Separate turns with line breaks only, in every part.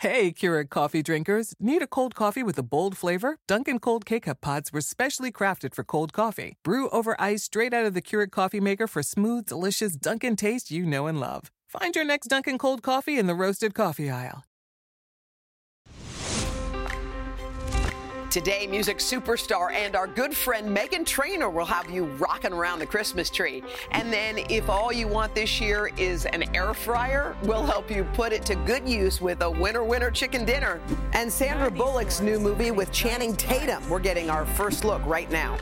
Hey, Keurig coffee drinkers. Need a cold coffee with a bold flavor? Dunkin' Cold K-Cup pods were specially crafted for cold coffee. Brew over ice straight out of the Keurig coffee maker for smooth, delicious Dunkin' taste you know and love. Find your next Dunkin' Cold coffee in the roasted coffee aisle.
Today, music superstar and our good friend Meghan Trainor will have you rocking around the Christmas tree. And then, if all you want this year is an air fryer, we'll help you put it to good use with a winter winter chicken dinner. And Sandra Bullock's new movie with Channing Tatum. We're getting our first look right now.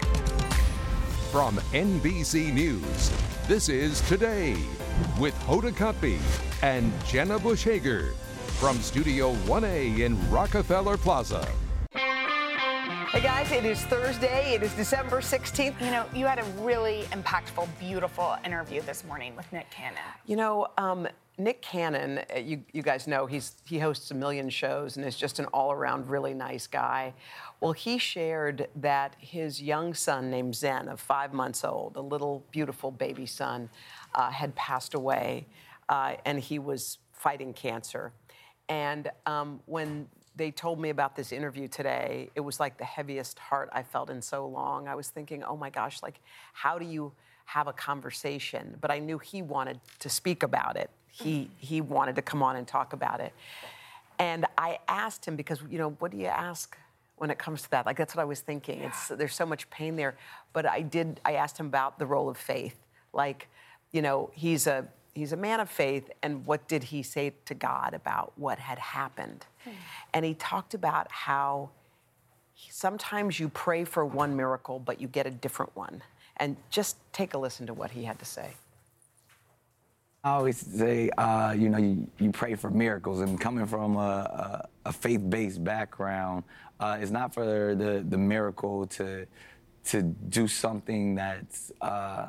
From NBC News, this is Today with Hoda Kotb and Jenna Bush Hager from Studio 1A in Rockefeller Plaza.
Hey guys, it is Thursday. It is December 16th.
You know, you had a really impactful, beautiful interview this morning with Nick Cannon.
You know, um, Nick Cannon, uh, you, you guys know he's he hosts a million shows and is just an all-around really nice guy. Well, he shared that his young son named Zen, of five months old, a little beautiful baby son, uh, had passed away, uh, and he was fighting cancer. And um, when they told me about this interview today, it was like the heaviest heart I felt in so long. I was thinking, oh my gosh, like, how do you have a conversation? But I knew he wanted to speak about it. He, mm-hmm. he wanted to come on and talk about it. And I asked him because, you know, what do you ask when it comes to that? Like, that's what I was thinking. It's, there's so much pain there. But I did, I asked him about the role of faith. Like, you know, he's a, he's a man of faith, and what did he say to God about what had happened? Hmm. And he talked about how sometimes you pray for one miracle, but you get a different one. And just take a listen to what he had to say.
I always say, uh, you know, you, you, pray for miracles, and coming from a, a, a faith-based background, uh, it's not for the, the miracle to to do something that's uh,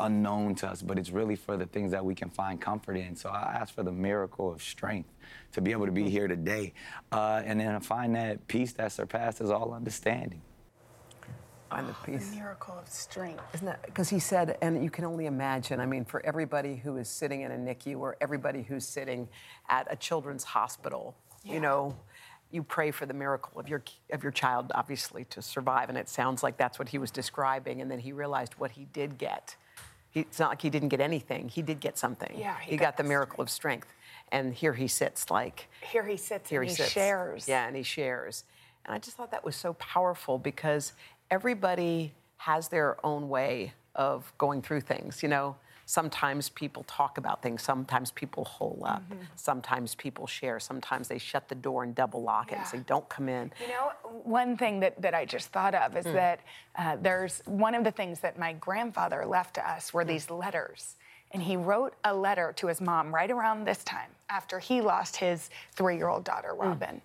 unknown to us, but it's really for the things that we can find comfort in. So I ask for the miracle of strength to be able to be here today, uh, and then find that peace that surpasses all understanding.
Find the peace.
The miracle of strength.
Isn't that because he said, and you can only imagine. I mean, for everybody who is sitting in a NICU or everybody who's sitting at a children's hospital, yeah. you know, you pray for the miracle of your of your child, obviously, to survive. And it sounds like that's what he was describing. And then he realized what he did get he, it's not like he didn't get anything. He did get something.
Yeah,
he, he got, got, the miracle strength. of strength. And here he sits, like
here he sits. Here he, he sits. shares.
Yeah, and he shares. And I just thought that was so powerful because everybody has their own way of going through things. You know, sometimes people talk about things, sometimes people hole up, mm-hmm. sometimes people share, sometimes they shut the door and double lock yeah. it and say, don't come in.
You know, one thing that, that I just thought of is mm. that uh, there's one of the things that my grandfather left to us were mm. these letters. And he wrote a letter to his mom right around this time after he lost his three year old daughter, mm. Robin. Mm.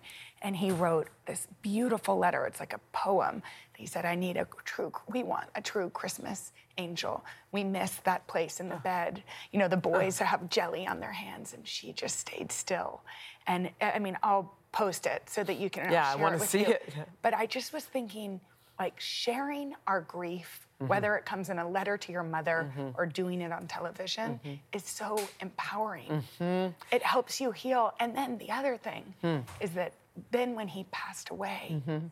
And he wrote this beautiful letter. It's like a poem. He said, I need a true, we want a true Christmas angel. We miss that place in the bed. You know, the boys have jelly on their hands, and she just stayed still. And I mean, I'll post it so that you can
yeah, I want to see
you.
it.
But I just was thinking, like sharing our grief, mm-hmm. whether it comes in a letter to your mother mm-hmm. or doing it on television, mm-hmm. is so empowering. Mm-hmm. It helps you heal. And then the other thing hmm. is that then when he passed away, mm-hmm.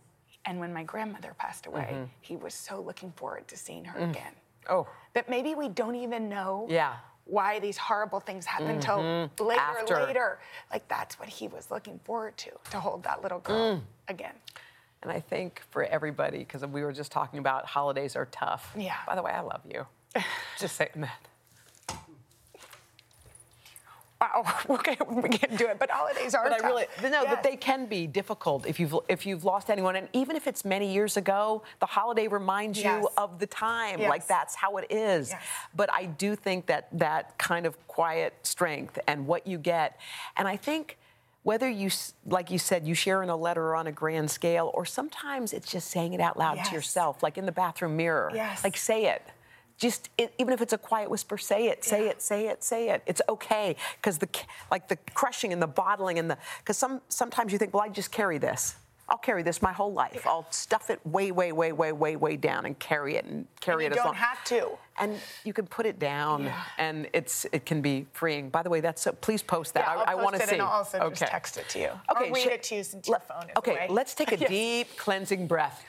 and when my grandmother passed away, mm-hmm. he was so looking forward to seeing her mm. again.
Oh.
That maybe we don't even know
yeah.
why these horrible things happen until mm-hmm. later, After. later. Like that's what he was looking forward to, to hold that little girl mm. again.
And I think for everybody, because we were just talking about holidays are tough.
Yeah.
By the way, I love you. just saying that.
Wow, okay, we can't do it. But holidays are.
But
tough.
I really no, yes. but they can be difficult if you've if you've lost anyone, and even if it's many years ago, the holiday reminds yes. you of the time. Yes. Like that's how it is. But I do think that that kind of quiet strength and what you get, and I think whether you, like you said, you share in a letter on a grand scale, or sometimes it's just saying it out loud yes. to yourself, like in the bathroom mirror.
Yes.
Like say it just it, even if it's a quiet whisper say it say yeah. it say it say it it's okay because the like the crushing and the bottling and the because some sometimes you think well i just carry this I'll carry this my whole life. I'll stuff it way, way, way, way, way, way down and carry it and carry
And
it as long.
you don't have to.
And you can put it down, and it's it can be freeing. By the way, that's so, please post that.
Yeah,
I,
I'll
I want to see.
and I'll also
okay.
just text it to you.
Okay,
or read
sh-
it to you since your phone is
Okay,
away.
let's take a
Yes.
deep cleansing breath.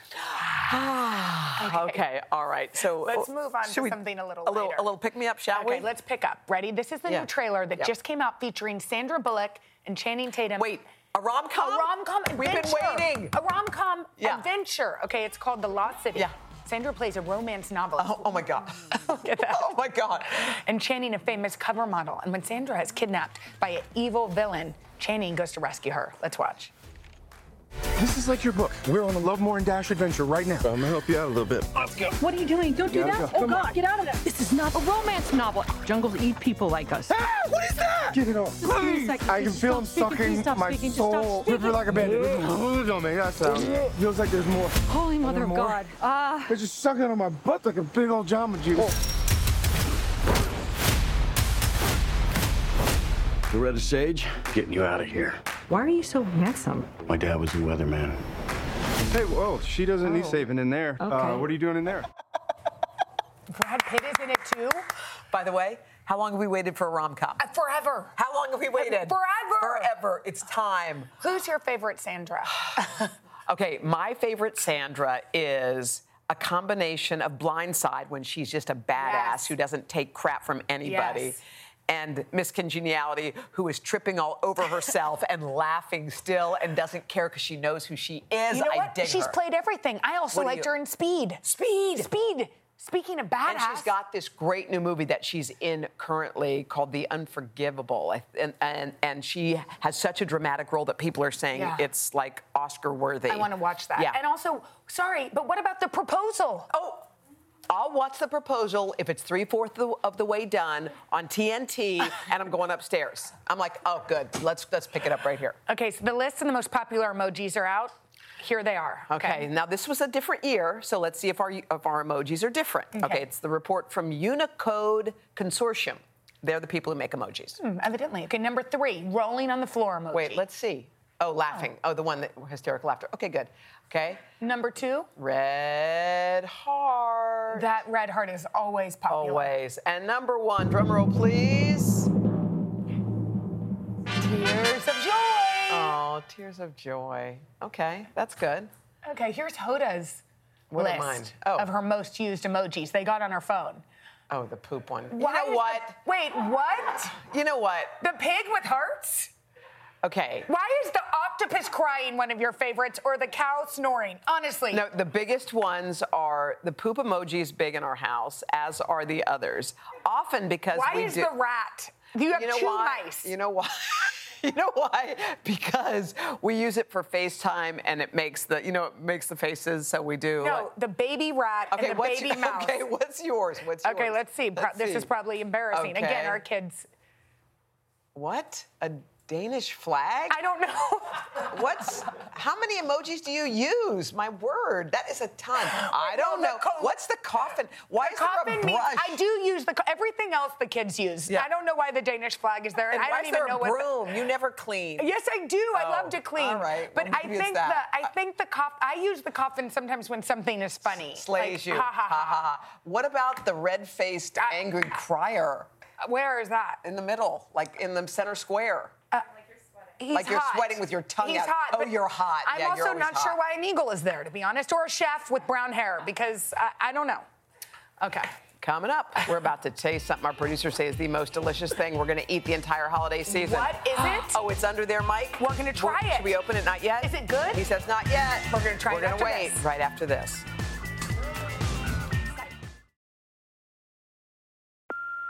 okay. all right. So
Let's move on to
we-
something a little
a little
lighter.
a little pick me up, shall
Okay,
we?
let's pick up. Ready? This is the
Yeah.
new trailer that
Yeah.
just came out featuring Sandra Bullock and Channing Tatum.
Wait, a rom com?
A rom com
We've been waiting.
A rom com
Yeah.
adventure. Okay, it's called The Lost City.
Yeah.
Sandra plays a romance novelist.
Oh, oh my God.
Look at that.
Oh my God.
And Channing, a famous cover model. And when Sandra is kidnapped by an evil villain, Channing goes to rescue her. Let's watch.
This is like your book. We're on a Lovemore and Dash adventure right now. I'm gonna help you out a little bit. Let's go.
What are you doing? Don't do that.
go.
Oh
Come
God,
on.
get out of there. This is not a romance novel. Jungles eat people like us.
Ah, what is that? Get it off.
give me a
Please. I can
Just
feel him
stop speaking. Please
sucking
stop
my
speaking.
Soul.
speaking.
River like a bandit. Don't make that sound. Feels like there's more.
Holy Mother of? God. Ah.
They're just sucking on my butt like a big old Jamba Juice.
Loretta Sage, getting you out of here.
Why are you so handsome?
My dad was a weatherman.
Hey, whoa, she doesn't need saving in there. Uh,
Okay.
what are you doing in there?
Brad Pitt is in it too.
By the way, how long have we waited for a rom com?
Uh, Forever.
How long have we waited?
Forever.
Forever. It's time.
Who's your favorite Sandra?
Okay, my favorite Sandra is a combination of Blindside when she's just a badass
Yes.
who doesn't take crap from anybody.
Yes.
And Miss Congeniality, who is tripping all over herself and laughing still and doesn't care because she knows who she is.
You know
I
what? She's
her.
played everything. I also
What
liked
you-
her in Speed.
Speed.
Speed. Speaking of badass.
And she's got this great new movie that she's in currently called The Unforgivable. And, and, and she has such a dramatic role that people are saying
Yeah.
it's like Oscar worthy.
I want to watch that.
Yeah.
And also, sorry, but what about the proposal?
Oh, I'll watch the proposal if it's three fourths of, the way done on TNT, and I'm going upstairs. I'm like, oh, good. Let's let's pick it up right here.
Okay, so the list of the most popular emojis are out. Here they are.
Okay. Now this was a different year, so let's see if our if our emojis are different. Okay.
Okay.
It's the report from Unicode Consortium. They're the people who make emojis.
Hmm, evidently. Okay, number three, rolling on the floor emoji.
Wait, let's see. Oh, laughing. Oh. oh, the one that hysterical laughter. Okay, good. Okay.
Number two,
Red heart.
that red heart is always popular.
Always. And number one, drum roll, please.
Tears of joy.
Oh, tears of joy. Okay, that's good.
Okay, here's Hoda's
What
list
mine? Oh.
of her most used emojis. They got on her phone.
Oh, the poop one.
Why
you know
is
what?
the- wait, what?
You know what?
The pig with hearts?
Okay.
Why is the octopus crying one of your favorites or the cow snoring? Honestly.
No, the biggest ones are the poop emoji is big in our house, as are the others. Often because
Why
we
is
do.
the rat? You have
you know
two
why?
mice.
You know why? You know why? Because we use it for FaceTime and it makes the, you know, it makes the faces, so we do.
no, the baby rat
Okay,
and the baby mouse.
okay, what's yours? What's yours?
Okay, let's see.
Let's
this
see.
is probably embarrassing. Again, our kids.
What? A Danish flag?
I don't know.
What's how many emojis do you use? My word, that is a ton. I don't
the
know.
co-
What's the coffin? Why is
Coffin
there a
means
brush?
I do use the co- everything else the kids use.
Yeah.
I don't know why the Danish flag is there, and,
and
I
why
don't
is
even
there
know
a
what. the-
broom? you never clean.
Yes, I do. I
Oh,
love to clean.
all right.
But
Well,
I think
that.
the I think the coffin. I use the coffin sometimes when something is funny.
Slays
Like,
you.
Ha ha ha.
ha. What about the red-faced,
I-
angry crier
Where is that?
in the middle, like in the center square?
He's
Like you're
hot.
sweating with your tongue
He's
out.
hot.
Oh, you're hot.
I'm
Yeah,
also not sure why an eagle is there, to be honest, or a chef with brown hair, because I, I don't know. Okay.
Coming up, we're about to taste something our producers say is the most delicious thing. We're going to eat the entire holiday season.
What is it?
Oh, it's under there, Mike.
We're gonna try it.
Should we open it? Not yet.
Is it good?
He says not yet.
We're gonna try
We're
it
gonna wait
this.
right after this.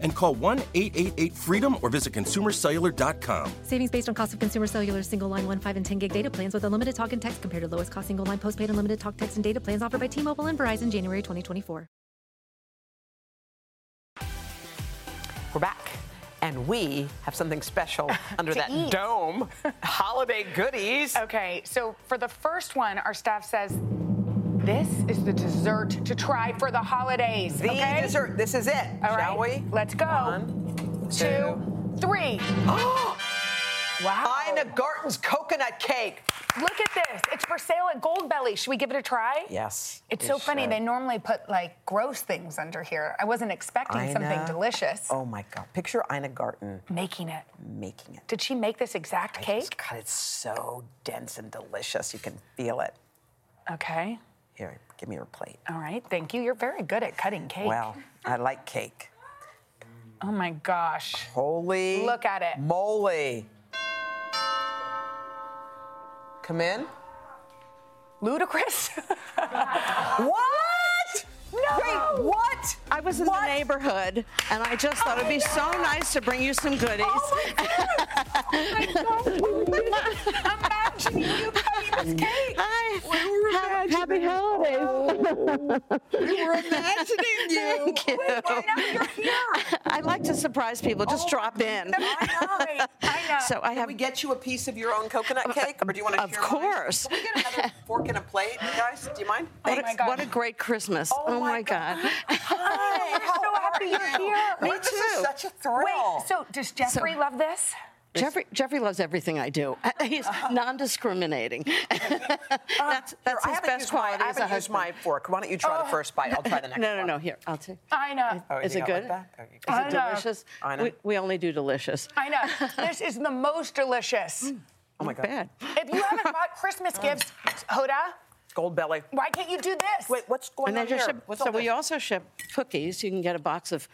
and call 1 888 freedom or visit consumercellular.com.
Savings based on cost of consumer cellular single line 1, 5, and 10 gig data plans with unlimited talk and text compared to lowest cost single line postpaid unlimited talk, text, and data plans offered by T Mobile and Verizon January 2024.
We're back. And we have something special under that
eat.
dome. Holiday goodies.
Okay, so for the first one, our staff says this is the dessert to try for the holidays.
The
okay?
dessert. This is it.
All
shall
right,
we?
Let's go.
One,
two, three. wow.
Ina Garten's coconut cake.
Look at this. It's for sale at Goldbelly. Should we give it a try?
Yes.
It's so funny.
should.
They normally put like gross things under here. I wasn't expecting something delicious.
Oh my God. Picture Ina Garten
Making it.
making it.
Did she make this exact cake?
God, it's so dense and delicious. You can feel it.
Okay.
Here, give me your plate.
All right. Thank you. You're very good at cutting cake.
Well, I like cake.
Oh my gosh.
Holy.
Look at it.
Moly. Come in.
Ludicrous.
What?
No.
Wait, what?
I was in
What?
the neighborhood, and I just thought it'd be oh so nice to bring you some goodies.
Oh Imagine you this mm. cake.
Hi. Ha- Happy holidays.
We were imagining you.
Thank you.
You're here.
I like to surprise people. Just oh, drop in.
I know. I know.
Uh, so I
Can
have.
we get you a piece of your own coconut cake, or do you want to
Of course.
Can we get another fork and a plate, guys? Do you mind?
What,
Oh my
a,
God.
what a great Christmas. Oh, oh my God.
Hi. We're so happy you're here.
Me oh,
This is
too.
such a thrill.
Wait, so does Jeffrey love this?
Jeffrey, Jeffrey loves everything I do. He's non-discriminating. Uh,
that's
that's
I
his best
used my,
quality
I
as a
haven't used
husband.
my fork. Why don't you try the oh. first bite? I'll try the next one.
no, no,
one.
no. Here, I'll take.
I know.
Oh,
Is it
got like
good?
that? Oh,
Is it
I know.
delicious?
I know.
We, we only do delicious.
I know. this is the most delicious. Mm.
Oh my God.
bad.
If you haven't bought Christmas oh. gifts, Hoda,
Goldbelly.
why can't you do this?
Wait, what's going
And
on here?
ship,
What's
so we also ship cookies. You can get a box of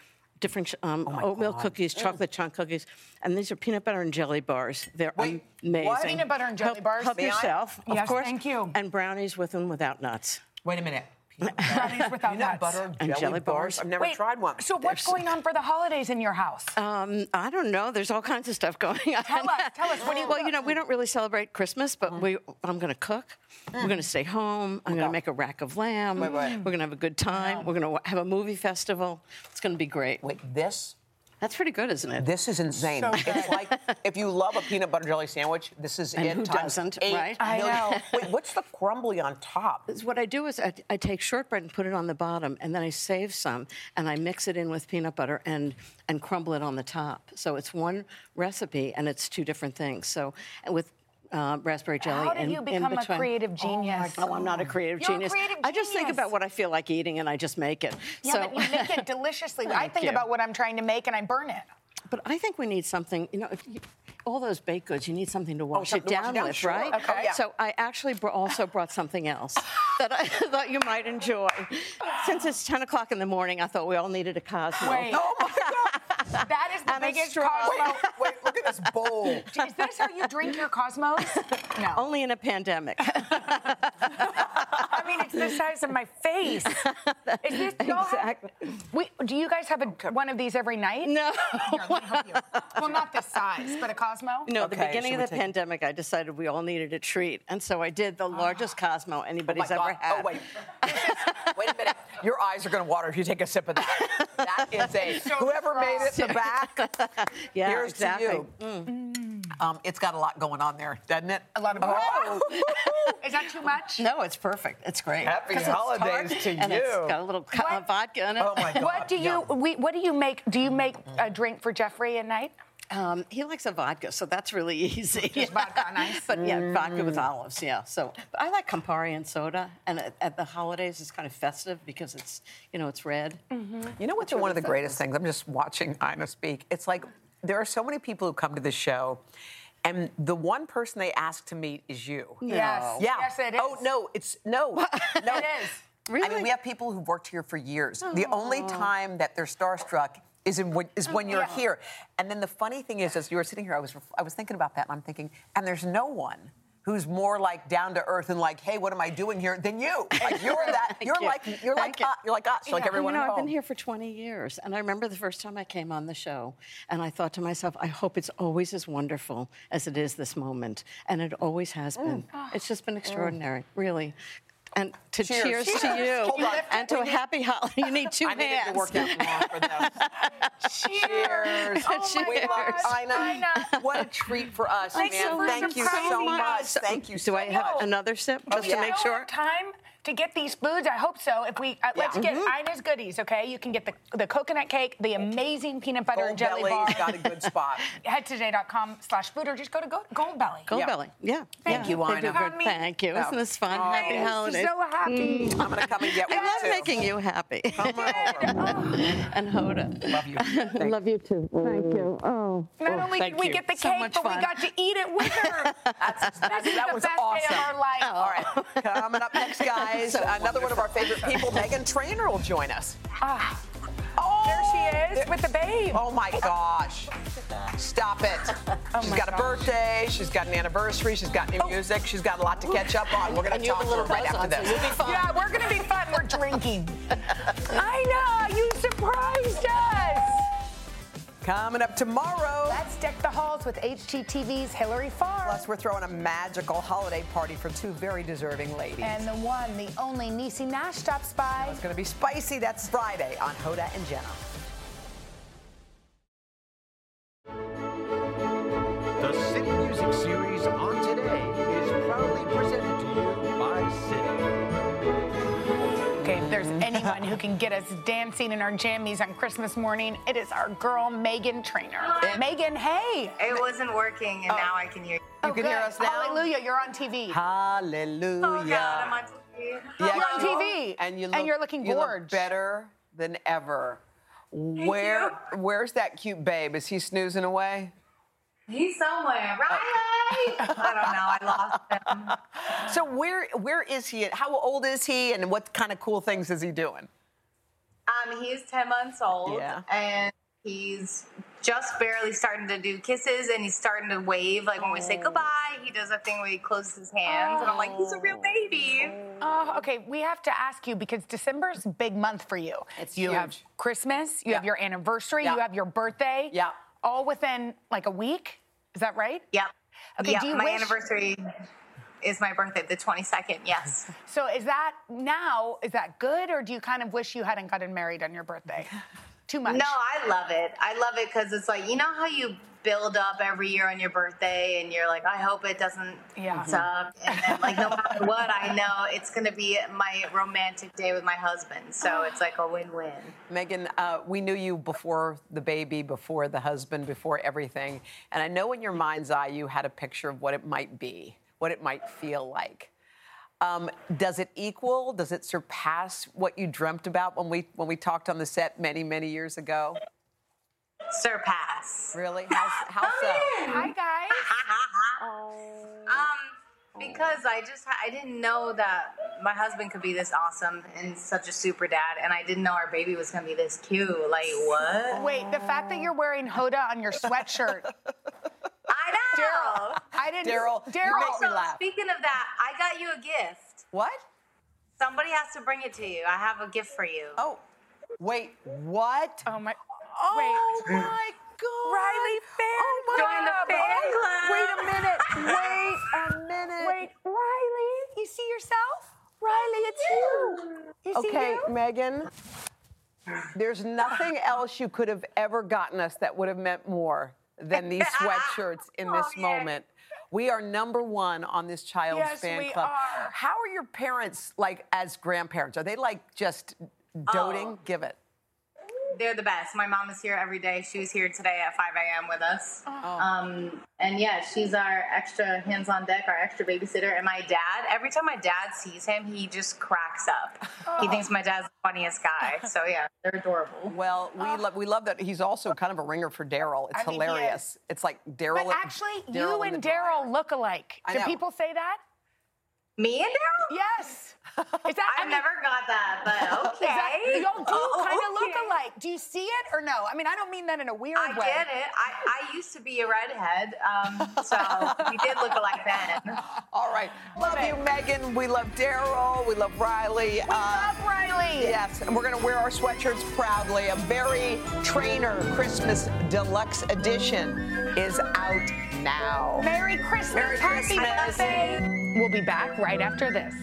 different ch- um, oatmeal
God.
cookies, chocolate chunk cookies, and these are peanut butter and jelly bars. They're
Wait,
amazing.
what?
Peanut butter and jelly
help,
bars?
Help
May I?
yourself, of
Yes,
course.
thank you.
And brownies with and without nuts.
Wait a minute.
Brownies without
Peanut
nuts.
butter
And
jelly,
jelly
bars.
bars.
I've never
Wait,
tried one.
So what's going on for the holidays in your house?
Um, I don't know. There's all kinds of stuff going on.
Tell us, tell us, what do you
Well,
cook?
you know, we don't really celebrate Christmas, but we. I'm going to cook. We're going to stay home. I'm going to make a rack of lamb.
Wait, wait.
We're going to have a good time. We're going to have a movie festival. It's going to be great.
Wait, this?
That's pretty good, isn't it?
This is insane. it's like if you love a peanut butter jelly sandwich, this is
And
it
who
times
doesn't,
eight
right?
I know.
Wait, what's the crumbly on top?
What I do is I, I take shortbread and put it on the bottom, and then I save some, and I mix it in with peanut butter and and crumble it on the top. So it's one recipe, and it's two different things. So with uh, raspberry jelly.
How did
in,
you
in
become a creative genius?
Oh, I'm not a creative
You're a
genius.
creative
I just think about what I feel like eating, and I just make it.
Yeah,
so,
but you make it deliciously. I think
you.
about what I'm trying to make and I burn it.
But I think we need something, you know, if you, all those baked goods, you need something to wash
something
it
to wash it
down
down,
with,
sure.
right?
Okay. Oh, yeah.
So I actually br- also brought something else that I thought you might enjoy. Since it's 10 o'clock in the morning, I thought we all needed a Cosmo.
Wait.
Oh my God!
That is the
And
biggest. Cosmo.
Wait, look at this bowl.
Is this how you drink your Cosmos? No.
Only in a pandemic.
I mean, it's the size of my face. Is this y'all have-
Exactly.
Wait, do you guys have a, one of these every night?
no.
Here, help you. Well, not this size, but a Cosmo.
No, at the beginning of the
take-
pandemic, I decided we all needed a treat. And so I did the ah. largest Cosmo
Oh my
anybody's
God.
ever had.
Oh wait. wait a minute. Your eyes are going to water if you take a sip of that. That is a whoever made it in the back.
Yeah,
Here's
exactly.
to you. Mm. Mm. Um, it's got a lot going on there, doesn't it?
A lot of.
Oh.
Is that too much?
No, it's perfect. It's great.
Happy
'Cause it's
holidays
tart,
to
and It's
you.
got a little co- uh,
What?
vodka in it.
Oh my God.
What do you
yum.
we, What do you make? Do you make a drink for Jeffrey at night?
Um, he likes a vodka, so that's really easy.
Just vodka on ice?
but yeah, vodka
Mm.
with olives. Yeah. So but I like Campari and soda, and at, at the holidays it's kind of festive because it's you know it's red.
You know what's one of the greatest things? I'm just watching Ina speak. It's like there are so many people who come to this show, and the one person they ask to meet is you.
Yes.
Yeah.
Yes, it oh, is.
Oh no, it's no, no.
It is.
I mean, we have people who've worked here for years. The only time that they're starstruck is in when, is when you're
Yeah.
here. And then the funny thing is, as you were sitting here, I was I was thinking about that, and I'm thinking, and there's no one who's more like down to earth and like, hey, what am I doing here? Than you. Like you're that. You're
you.
like you're like
Thank you.
uh, you're like us. Like everyone
You know, I've been here for 20 years, and I remember the first time I came on the show, and I thought to myself, I hope it's always as wonderful as it is this moment, and it always has been. It's just been extraordinary, really. And to
Cheers.
cheers, to you,
Hold on.
and to a happy holiday. You need two
I needed
hands.
to work out more for this. Cheers.
Oh my
We love- I know.
Ina.
What a treat for us,
Thanks
man.
for
Thank you so much.
us.
Thank you so
Do I have
much.
another sip oh, just
yeah.
to make
No
sure?
Time to get these foods. I hope so. If we uh, let's get mm-hmm. Ina's goodies, okay? You can get the, the coconut cake, the amazing peanut butter and jelly
Belly's
bar.
got a good spot.
Head to today.com slash food or just go to Go- Goldbelly.
Gold
Yeah.
belly, yeah.
Thank
yeah.
you,
They do
Ina.
good.
Honey.
Thank you. Isn't this fun?
Oh,
happy
it is.
holidays.
So happy. Mm.
I'm gonna come and get one
I love
too.
making you happy.
Come on over.
and Hoda.
Love you.
Love you too. Thank you. Mm. Oh.
Not oh, only
thank
did we
you.
get the
So
cake, but
fun.
we got to eat it with her.
That's, that,
This
that
the
was
best
awesome.
day of our life.
All right, coming up next, guys,
So
another one of our favorite people, Meghan Trainor, will join us.
Ah,
Oh,
there she is with the babe.
Oh my gosh. Stop it. She's got a birthday, she's got an anniversary, she's got new music, she's got a lot to catch up on. We're going to talk to her right after this.
so you'll be fine.
Yeah, we're gonna be fun. We're drinking. I know. You surprised us.
Coming up tomorrow.
Let's deck the halls with HGTV's Hilary Farr.
Plus, we're throwing a magical holiday party for two very deserving ladies.
And the one, the only Niecy Nash stops by.
it's going to be spicy. That's Friday on Hoda and Jenna.
The City Music Series on
who can get us dancing in our jammies on Christmas morning, it is our girl Meghan Trainor. Meghan, hey.
It wasn't working, and now I can hear you.
Oh, you can hear us now?
Hallelujah, you're on TV.
Hallelujah.
Oh, God, I'm on TV.
Yeah,
You're on TV,
and you
and
look,
you're looking
you look better than ever. Where, where's that cute babe? Is he snoozing away?
He's somewhere. Oh. Riley! I don't know. I lost him.
So where, where is he? How old is he? And what kind of cool things is he doing?
Um, he's 10 months old,
Yeah.
and he's just barely starting to do kisses, and he's starting to wave. Like when we say goodbye, he does a thing where he closes his hands, and I'm like, he's a real baby.
Oh, okay. We have to ask you because December's a big month for you.
It's
you have. Christmas, you have your anniversary,
Yeah.
you have your birthday.
Yeah.
All within like a week. Is that right?
Yeah.
Okay,
Yep,
do you
my
wish-
anniversary is my birthday, the 22nd. Yes.
So is that now? Is that good, or do you kind of wish you hadn't gotten married on your birthday? Too much.
No, I love it. I love it because it's like you know how you build up every year on your birthday, and you're like, I hope it doesn't
Yeah.
suck. And then, like, no matter what, I know it's gonna be my romantic day with my husband. So it's like a win-win.
Meghan, uh, we knew you before the baby, before the husband, before everything. And I know in your mind's eye you had a picture of what it might be, what it might feel like. Um, does it equal? Does it surpass what you dreamt about when we when we talked on the set many many years ago?
Surpass.
Really? How, how so?
Hi guys.
Um, because I just I didn't know that my husband could be this awesome and such a super dad, and I didn't know our baby was gonna be this cute. Like what?
Wait, the fact that you're wearing Hoda on your sweatshirt.
I.
Daryl, I didn't.
Daryl,
Daryl.
So speaking of that, I got you a gift.
What?
Somebody has to bring it to you. I have a gift for you.
Oh, wait, what?
Oh my.
Oh
Wait.
my God!
Riley fan
Oh my
Join the fan club.
Wait a minute! Wait a minute!
Wait, Riley, you see yourself? Riley, it's you. You see
Okay,
you?
Meghan. There's nothing else you could have ever gotten us that would have meant more than these sweatshirts in this
Oh, yeah.
moment. We are number one on this child's
Yes,
fan club.
are.
How are your parents like as grandparents? Are they like just doting?
Oh.
Give it.
They're the best. My mom is here every day. She was here today at 5 a.m. with us.
Oh.
Um, and yeah, she's our extra hands on deck, our extra babysitter. And my dad, every time my dad sees him, he just cracks up. He thinks my dad's the funniest guy. So yeah, they're adorable.
Well, we love we love that he's also kind of a ringer for Daryl. It's
I mean,
hilarious.
is.
It's like Daryl.
But actually, you and Daryl look alike.
I
Do people say that?
Me and Daryl?
Yes. Is that,
I've never got that, but okay.
That, y'all do
Oh,
kind of look alike. Do you see it or no? I mean, I don't mean that in a weird
I
way.
I get it. I, I used to be a redhead, um, so we did look alike then.
All right. Love you, Meghan. We love Daryl. We love Riley. We
love Riley.
Yes, and we're going to wear our sweatshirts proudly. A very Trainor Christmas deluxe edition is out now.
Merry Christmas.
Merry
Happy
Christmas.
birthday. We'll be back right after this.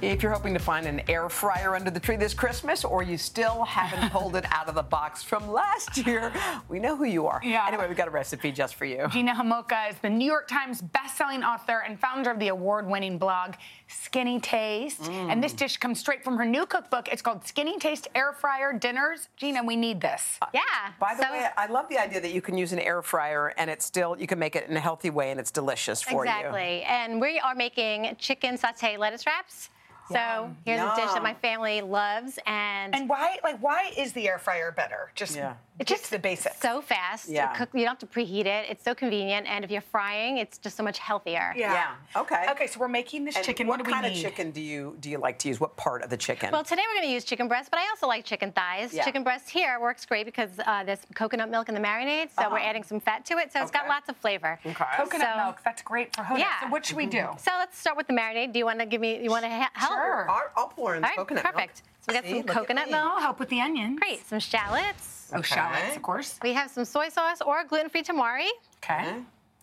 If you're hoping to find an air fryer under the tree this Christmas, or you still haven't pulled it out of the box from last year, we know who you are.
Yeah.
Anyway, we've got a recipe just for you.
Gina Homolka is the New York Times bestselling author and founder of the award-winning blog Skinny Taste.
Mm.
And this dish comes straight from her new cookbook. It's called Skinny Taste Air Fryer Dinners. Gina, we need this.
Yeah.
By the way, I love the idea that you can use an air fryer and it's still you can make it in a healthy way and it's delicious for you.
Exactly. And we are making chicken saute lettuce wraps. So here's a dish that my family loves, and
And why, like, why is the air fryer better? Just
Yeah.
It's
just the basics.
so fast.
Yeah.
Cook, you don't have to preheat it. It's so convenient, and if you're frying, it's just so much healthier.
Yeah. Okay.
Okay, so we're making this
And
chicken.
What,
What, do we
kind
need?
of chicken do you do you like to use? What part of the chicken?
Well, today we're going to use chicken breast, but I also like chicken thighs.
Yeah.
Chicken breast here works great because uh, there's coconut milk in the marinade, so we're
Uh-huh.
adding some fat to it, so it's got lots of flavor.
Okay.
Coconut
So-
milk. That's great for Hoda.
Yeah.
So what should we do?
So let's start with the marinade. Do you want to give me? You want to ha- help?
Sure.
I'll, I'll pour in the
All right,
coconut
perfect.
milk.
So we got
See,
some coconut milk.
I'll help with the onions.
Great. Some shallots.
Oh,
Okay.
shallots, of course.
We have some soy sauce or gluten-free tamari,
Okay.
Okay.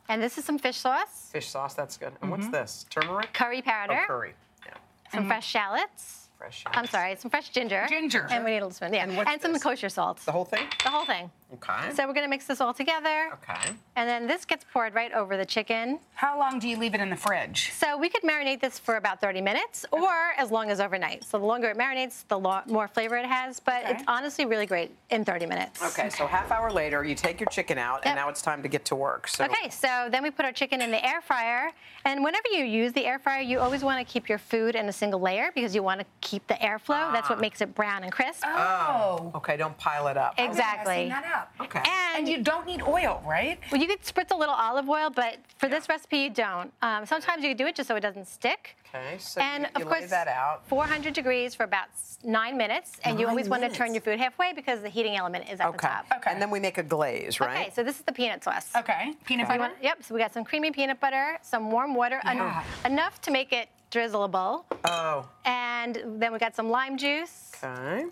and this is some fish sauce,
Fish sauce, that's good. And what's mm-hmm. this? Turmeric?
curry powder,
Oh, curry. Yeah.
some fresh shallots.
Fresh.
I'm sorry, some fresh ginger.
Ginger.
And we need a little spoon. Yeah.
And what's
And some
this?
kosher salt.
The whole thing?
The whole thing.
Okay.
So we're gonna mix this all together.
okay.
And then this gets poured right over the chicken.
How long do you leave it in the fridge?
So we could marinate this for about 30 minutes or as long as overnight. So the longer it marinates, the lo- more flavor it has. But
Okay.
it's honestly really great in 30 minutes.
Okay, so half hour later, you take your chicken out, and now it's time to get to work. So
Okay, so then we put our chicken in the air fryer. And whenever you use the air fryer, you always want to keep your food in a single layer because you want to keep the airflow. That's what makes it brown and crisp.
Oh.
Okay, don't pile it up.
exactly.
Messing that up.
Okay.
And you don't need oil, right?
Well, you could spritz a little olive oil, but for this recipe, you don't. Um, sometimes you do it just so it doesn't stick.
Okay, so
and
you,
of course,
lay that out.
400 degrees for about nine minutes, and you
Nine
always want to turn your food halfway because the heating element is at
Okay.
the top.
Okay.
And then we make a glaze, right?
Okay, so this is the peanut sauce.
Okay. Peanut
So you
butter.
yep. So we got some creamy peanut butter, some warm water, en- enough to make it drizzleable,
Oh,
and then we got some lime juice,
okay.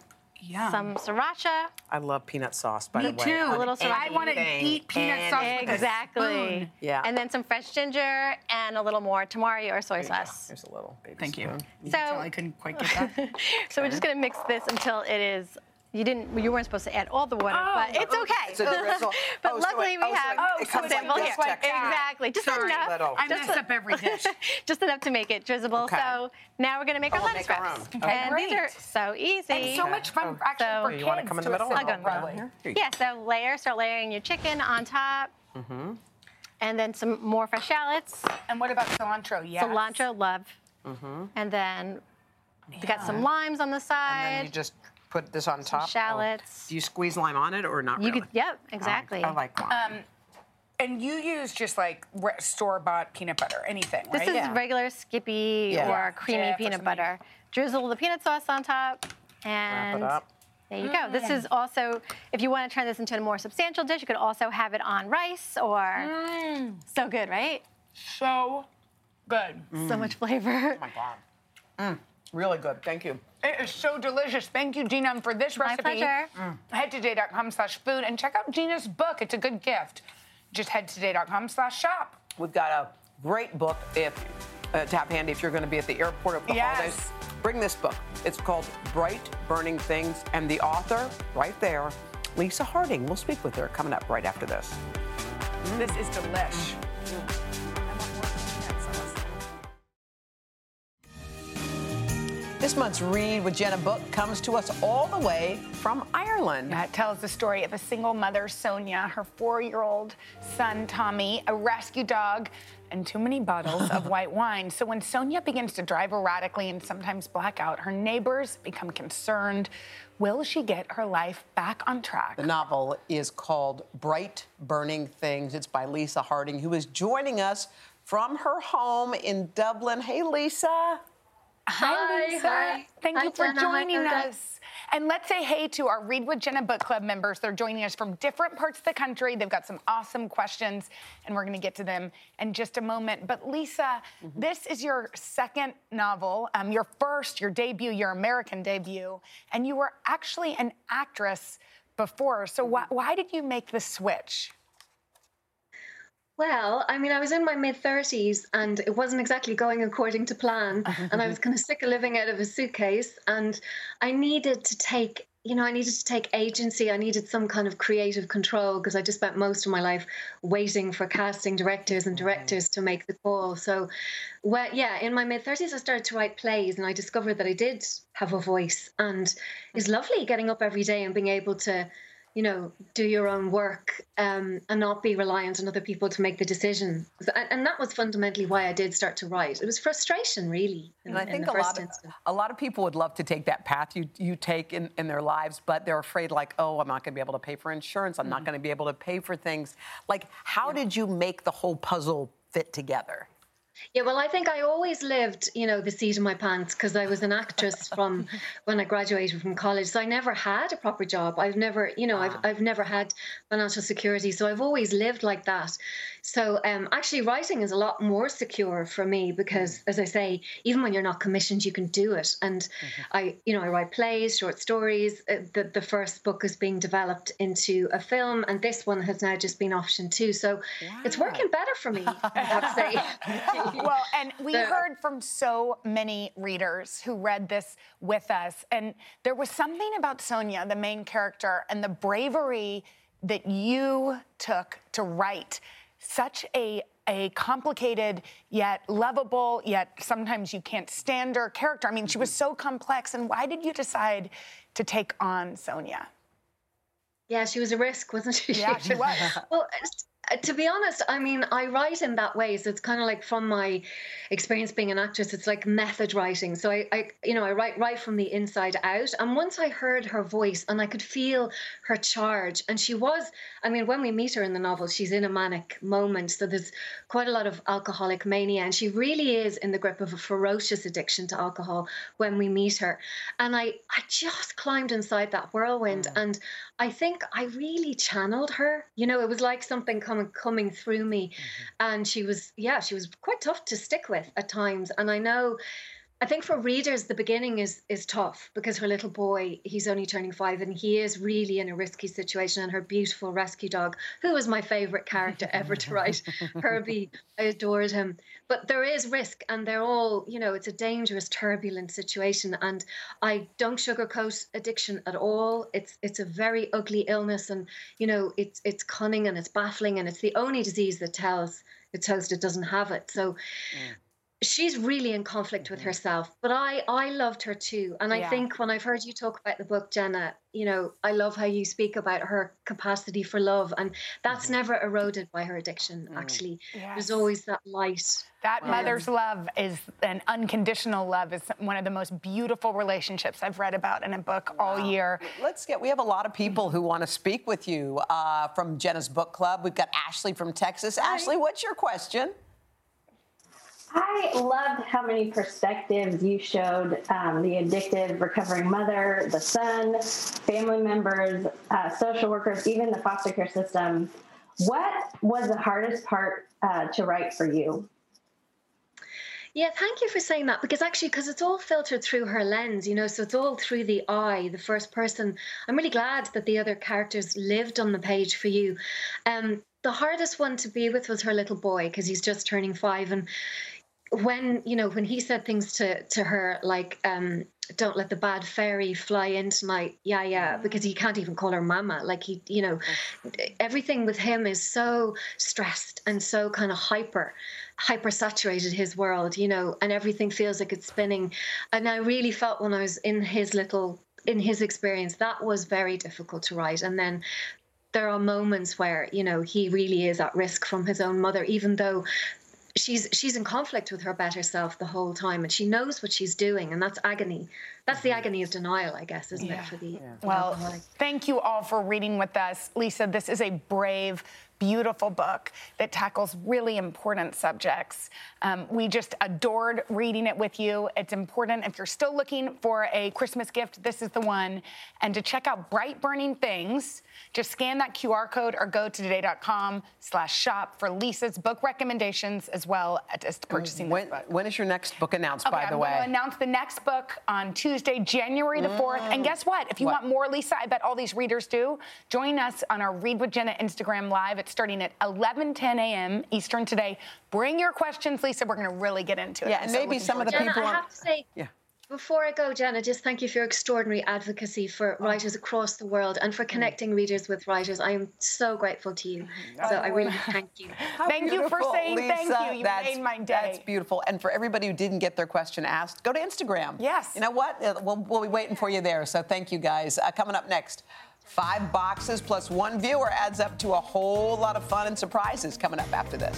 Yum.
some sriracha.
I love peanut sauce, by
Me
the way.
Me too.
on
A little sriracha.
I want to eat peanut sauce with a
Exactly.
spoon.
Yeah.
And then some fresh ginger and a little more tamari or soy
There you go.
sauce.
There's a little baby
Thank you.
spoon.
You
So-
can tell I couldn't quite get that.
So we're just gonna mix this until it is. You didn't. You weren't supposed to add all the water,
Oh,
but it's okay.
It's drizzle.
but
Oh, so
luckily
it-
we
oh, so
have
it- it
some
comes
sample
this
here.
texture.
Exactly, just
Sorry.
enough.
Little.
I
just
mess up every dish.
just enough to make it drizzable.
Okay.
So now we're gonna make
Oh,
our
we'll
lettuce wraps.
Okay,
And these are so easy.
And so much fun actually
So-
for
You wanna come in the middle?
assemble,
I'll go.
probably.
Here you
yeah. So layer. Start layering your chicken on top,
Mm-hmm.
and then some more fresh shallots.
And what about cilantro? Yes.
Cilantro, love.
Mm-hmm.
And then we got some limes on the side.
And then you just put this on top. Oh.
shallots.
Do you squeeze lime on it or not
You
really?
could. Yep. Exactly.
I like lime.
Um, and you use just like store bought peanut butter, anything,
This
right?
is regular Skippy
Yeah.
or creamy
Jif or
peanut butter. Drizzle the peanut sauce on top, and
up.
there you go. This is also, if you want to turn this into a more substantial dish, you could also have it on rice or.
Mm.
So good, right?
so good.
So much flavor.
Oh my God. Mm, really good. Thank you.
It is so delicious. Thank you, Gina, um, for this
My
recipe.
pleasure. Mm.
Head to today.com slash food and check out Gina's book. It's a good gift. Just head to today.com slash shop.
We've got a great book if uh, to have handy if you're going to be at the airport over the
Yes.
holidays. Bring this book. It's called Bright Burning Things, and the author, right there, Lisa Harding. We'll speak with her coming up right after this.
This is delish. Mm.
This month's Read with Jenna book comes to us all the way from Ireland.
Yeah, it tells the story of a single mother, Sonia, her four year old son, Tommy, a rescue dog, and too many bottles of white wine. So when Sonia begins to drive erratically and sometimes black out, her neighbors become concerned. Will she get her life back on track?
The novel is called Bright Burning Things. It's by Lisa Harding, who is joining us from her home in Dublin. Hey, Lisa.
Hi, Lisa.
hi.
Thank
Hi,
you for
Jenna.
Joining
Hoda.
us. And let's say hey to our Read with Jenna Book Club members. They're joining us from different parts of the country. They've got some awesome questions, and we're going to get to them in just a moment. But Lisa,
Mm-hmm.
this is your second novel, um, your first, your debut, your American debut, and you were actually an actress before. So
Mm-hmm.
why did you make the switch?
Well, I mean, I was in my mid 30s and it wasn't exactly going according to plan. and I was kind of sick of living out of a suitcase. And I needed to take, you know, I needed to take agency. I needed some kind of creative control because I just spent most of my life waiting for casting directors and directors to make the call. So, well, yeah, in my mid 30s, I started to write plays and I discovered that I did have a voice. And it's mm. lovely getting up every day and being able to you know, do your own work um, and not be reliant on other people to make the decision. And, and that was fundamentally why I did start to write. It was frustration, really. In,
And I
in
think a lot, of,
instance.
a lot of people would love to take that path you, you take in, in their lives, but they're afraid, like, oh, I'm not going to be able to pay for insurance. I'm
Mm-hmm.
not going to be able to pay for things. Like, how did you make the whole puzzle fit together?
Yeah, well, I think I always lived, you know, the seat of my pants because I was an actress from when I graduated from college. So I never had a proper job. I've never, you know, I've, I've never had financial security. So I've always lived like that. So um, actually, writing is a lot more secure for me because, as I say, even when you're not commissioned, you can do it. And I, you know, I write plays, short stories. Uh, the, the first book is being developed into a film, and this one has now just been optioned too. So it's working better for me, I have to say.
well, and we heard from so many readers who read this with us, and there was something about Sonia, the main character, and the bravery that you took to write such a a complicated yet lovable yet sometimes you can't stand her character. I mean, she was so complex. And why did you decide to take on Sonia?
Yeah, she was a risk, wasn't she?
Yeah, she was.
well, Uh, to be honest, I mean, I write in that way. So it's kind of like from my experience being an actress, it's like method writing. So I, I, you know, I write right from the inside out. And once I heard her voice and I could feel her charge, and she was, I mean, when we meet her in the novel, she's in a manic moment. So there's quite a lot of alcoholic mania, and she really is in the grip of a ferocious addiction to alcohol when we meet her. And I, I just climbed inside that whirlwind, mm. and I think I really channeled her. You know, it was like something coming coming through me, mm-hmm. and she was, yeah, she was quite tough to stick with at times. And I know. I think for readers, the beginning is is tough because her little boy, he's only turning five, and he is really in a risky situation. And her beautiful rescue dog, who was my favorite character ever to write, Herbie, I adored him. But there is risk, and they're all, you know, it's a dangerous, turbulent situation. And I don't sugarcoat addiction at all. It's it's a very ugly illness, and you know, it's it's cunning and it's baffling, and it's the only disease that tells its host it doesn't have it. So mm. She's really in conflict with herself but i i loved her too and i
Yeah.
think when i've heard you talk about the book jenna you know i love how you speak about her capacity for love and that's never eroded by her addiction actually
Yes.
there's always that light
That
Um,
mother's love is an unconditional love is one of the most beautiful relationships I've read about in a book all year.
Let's get, we have a lot of people who want to speak with you uh, from Jenna's Book Club. We've got Ashley from Texas. Ashley, what's your question?
I loved how many perspectives you showed um, the addictive recovering mother, the son, family members, uh, social workers, even the foster care system. What was the hardest part uh, to write for you?
Yeah, thank you for saying that because actually, because it's all filtered through her lens, you know, so it's all through the eye, the first person. I'm really glad that the other characters lived on the page for you. Um, the hardest one to be with was her little boy because he's just turning five, and when you know when he said things to to her like um don't let the bad fairy fly in tonight yeah yeah because he can't even call her mama. Like he you know everything with him is so stressed and so kind of hyper hyper saturated his world you know and everything feels like it's spinning. And i really felt when i was in his little in his experience that was very difficult to write. And then there are moments where you know he really is at risk from his own mother even though she's she's in conflict with her better self the whole time, and she knows what she's doing, and that's agony. That's the agony of denial, I guess, isn't it, for the the
Well,
alcoholic?
thank you all for reading with us. Lisa, this is a brave, beautiful book that tackles really important subjects. Um, we just adored reading it with you. It's important. If you're still looking for a Christmas gift, this is the one. And to check out Bright Burning Things, just scan that QR code or go to today.com slash shop for Lisa's book recommendations as well as to purchasing
when,
this book.
when is your next book announced,
Okay,
by the
I'm
way?
going to announce the next book on Tuesday, January the 4th. And mm. guess what? If you
What?
want more, Lisa, I bet all these readers do. Join us on our Read with Jenna Instagram Live. It's starting at 11, 10 a.m. Eastern today. Bring your questions, Lisa. We're going to really get into it.
Yeah, and
so
maybe some of the
to it.
Jenna, I have to say,
Yeah.
Before I go, Jenna, just thank you for your extraordinary advocacy for
Oh.
writers across the world and
Mm.
for connecting readers with writers. I am so grateful to you. So I really thank you.
Thank you for
beautiful,
saying thank you. You
that's,
made my day.
That's beautiful. And for everybody who didn't get their question asked, go to Instagram.
Yes.
You know what? Uh, We'll, we'll be waiting for you there. So thank you guys. Uh, coming up next, five boxes plus one viewer adds up to a whole lot of fun and surprises coming up after this.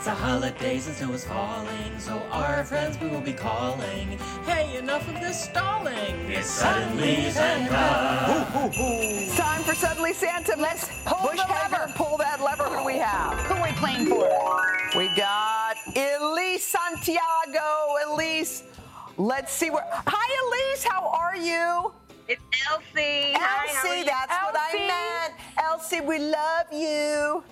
It's the holidays and snow is falling, so our friends we will be calling. Hey, enough of this stalling! It's suddenly Santa.
It's time for Suddenly Santa. Let's
pull
Bush
the
Hager,
lever.
pull that lever. Who do we have?
Who are we playing for?
We got Elise Santiago. Elise, let's see where. Hi, Elise. How are you?
It's Elsie.
Elsie,
Hi, how are
that's what I meant. Elsie, we love you.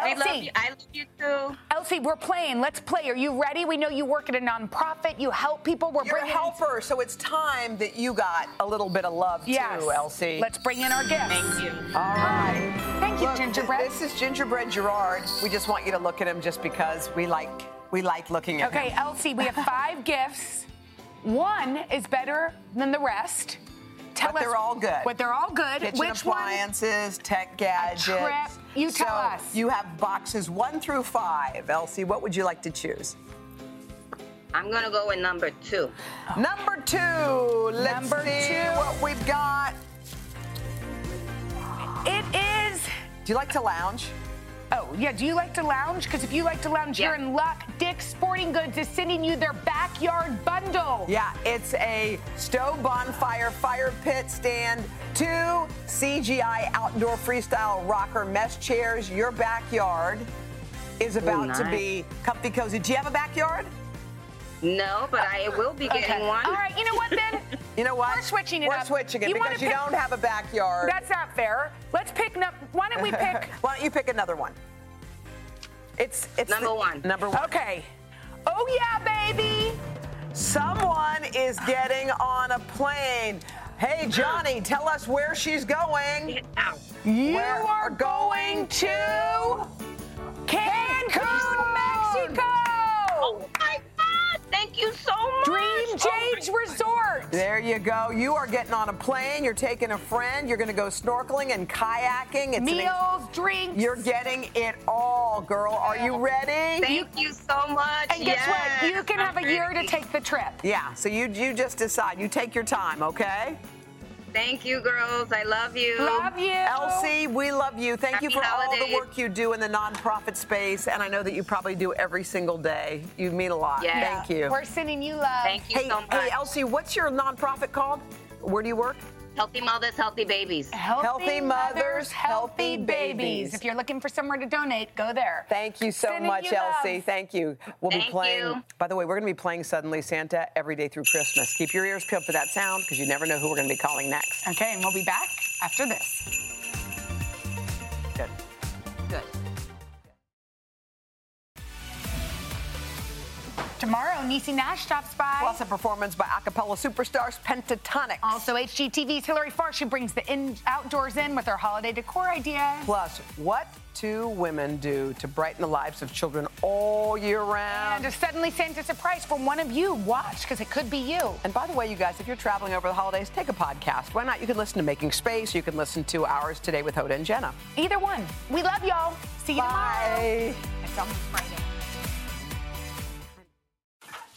I love
Elsie.
you. I love you too.
Elsie, we're playing. Let's play. Are you ready? We know you work at a nonprofit. You help people. We're
You're a
bringing
helper, so it's time that you got a little bit of love
Yes.
too, Elsie.
Let's bring in our guests.
Thank you.
All right.
Thank you,
Look,
Gingerbread.
This is Gingerbread Gerard. We just want you to look at him just because we like we like looking at
Okay,
him.
Okay, Elsie, we have five gifts. One is better than the rest. Tell
But
us
they're all good.
But they're all good.
Kitchen
Which one?
appliances, tech gadgets.
trip. You tell
so
us.
You have boxes one through five. Elsie, what would you like to choose?
I'm gonna go with number two.
Number two. Let's
Number
see
two.
what we've got.
It is.
Do you like to lounge?
Oh, yeah. Do you like to lounge? Because if you like to lounge,
Yeah.
you're in luck. Dick's Sporting Goods is sending you their backyard bundle.
Yeah, it's a stove bonfire fire pit stand, two GCI outdoor freestyle rocker mesh chairs. Your backyard is about to
nice.
be comfy cozy. Do you have a backyard?
No, but I will be getting
Okay.
one.
All right. You know what then?
You know what?
We're switching it
We're
up.
switching it
You
because you
pick-
don't have a backyard.
That's not fair. Let's pick. No- why don't we pick?
Why don't you pick another one? It's it's
Number
the-
one.
Number one.
Okay. Oh yeah, baby.
Someone is getting on a plane. Hey Johnny, tell us where she's going.
You
Where
are going to Cancun, Mexico.
Oh my God! Thank you so much.
Dream
Oh
Resort.
There you go. You are getting on a plane. You're taking a friend. You're going to go snorkeling and kayaking. It's an-
Meals, drinks.
you're getting it all, girl. Are you ready?
Thank you so much.
and guess what? You can have a
I'm
year to take the trip.
Yeah. So you you just decide. You take your time, okay?
Thank you, girls. I love you.
Love you.
Elsie, we love you. Thank you
Happy
for all the work you do in the nonprofit space, and I know that you probably do every single day. You mean a lot.
Yeah.
Thank you.
We're sending you love.
Thank you
Hey,
so much.
hey, Elsie, what's your nonprofit called? Where do you work?
Healthy mothers, healthy babies.
Healthy mothers, healthy babies.
If you're looking for somewhere to donate, go there.
Thank you so
Sending
much,
you
Elsie.
love.
Thank you. We'll be playing.
you.
By the way, we're going to be playing Suddenly Santa every day through Christmas. Keep your ears peeled for that sound because you never know who we're going to be calling next.
Okay, and we'll be back after this.
Good.
Good.
Niecy Nash stops by.
Plus a performance by a cappella superstars Pentatonix.
Also, HGTV's Hilary Farr, she brings the in- outdoors in with her holiday decor ideas.
Plus, what two women do to brighten the lives of children all year round.
And a suddenly Santa surprise for one of you. Watch, because it could be you.
And by the way, you guys, if you're traveling over the holidays, take a podcast. Why not? You can listen to Making Space. You can listen to ours today with Hoda and Jenna.
Either one. We love y'all. See you tomorrow.
Bye.
It's almost Friday.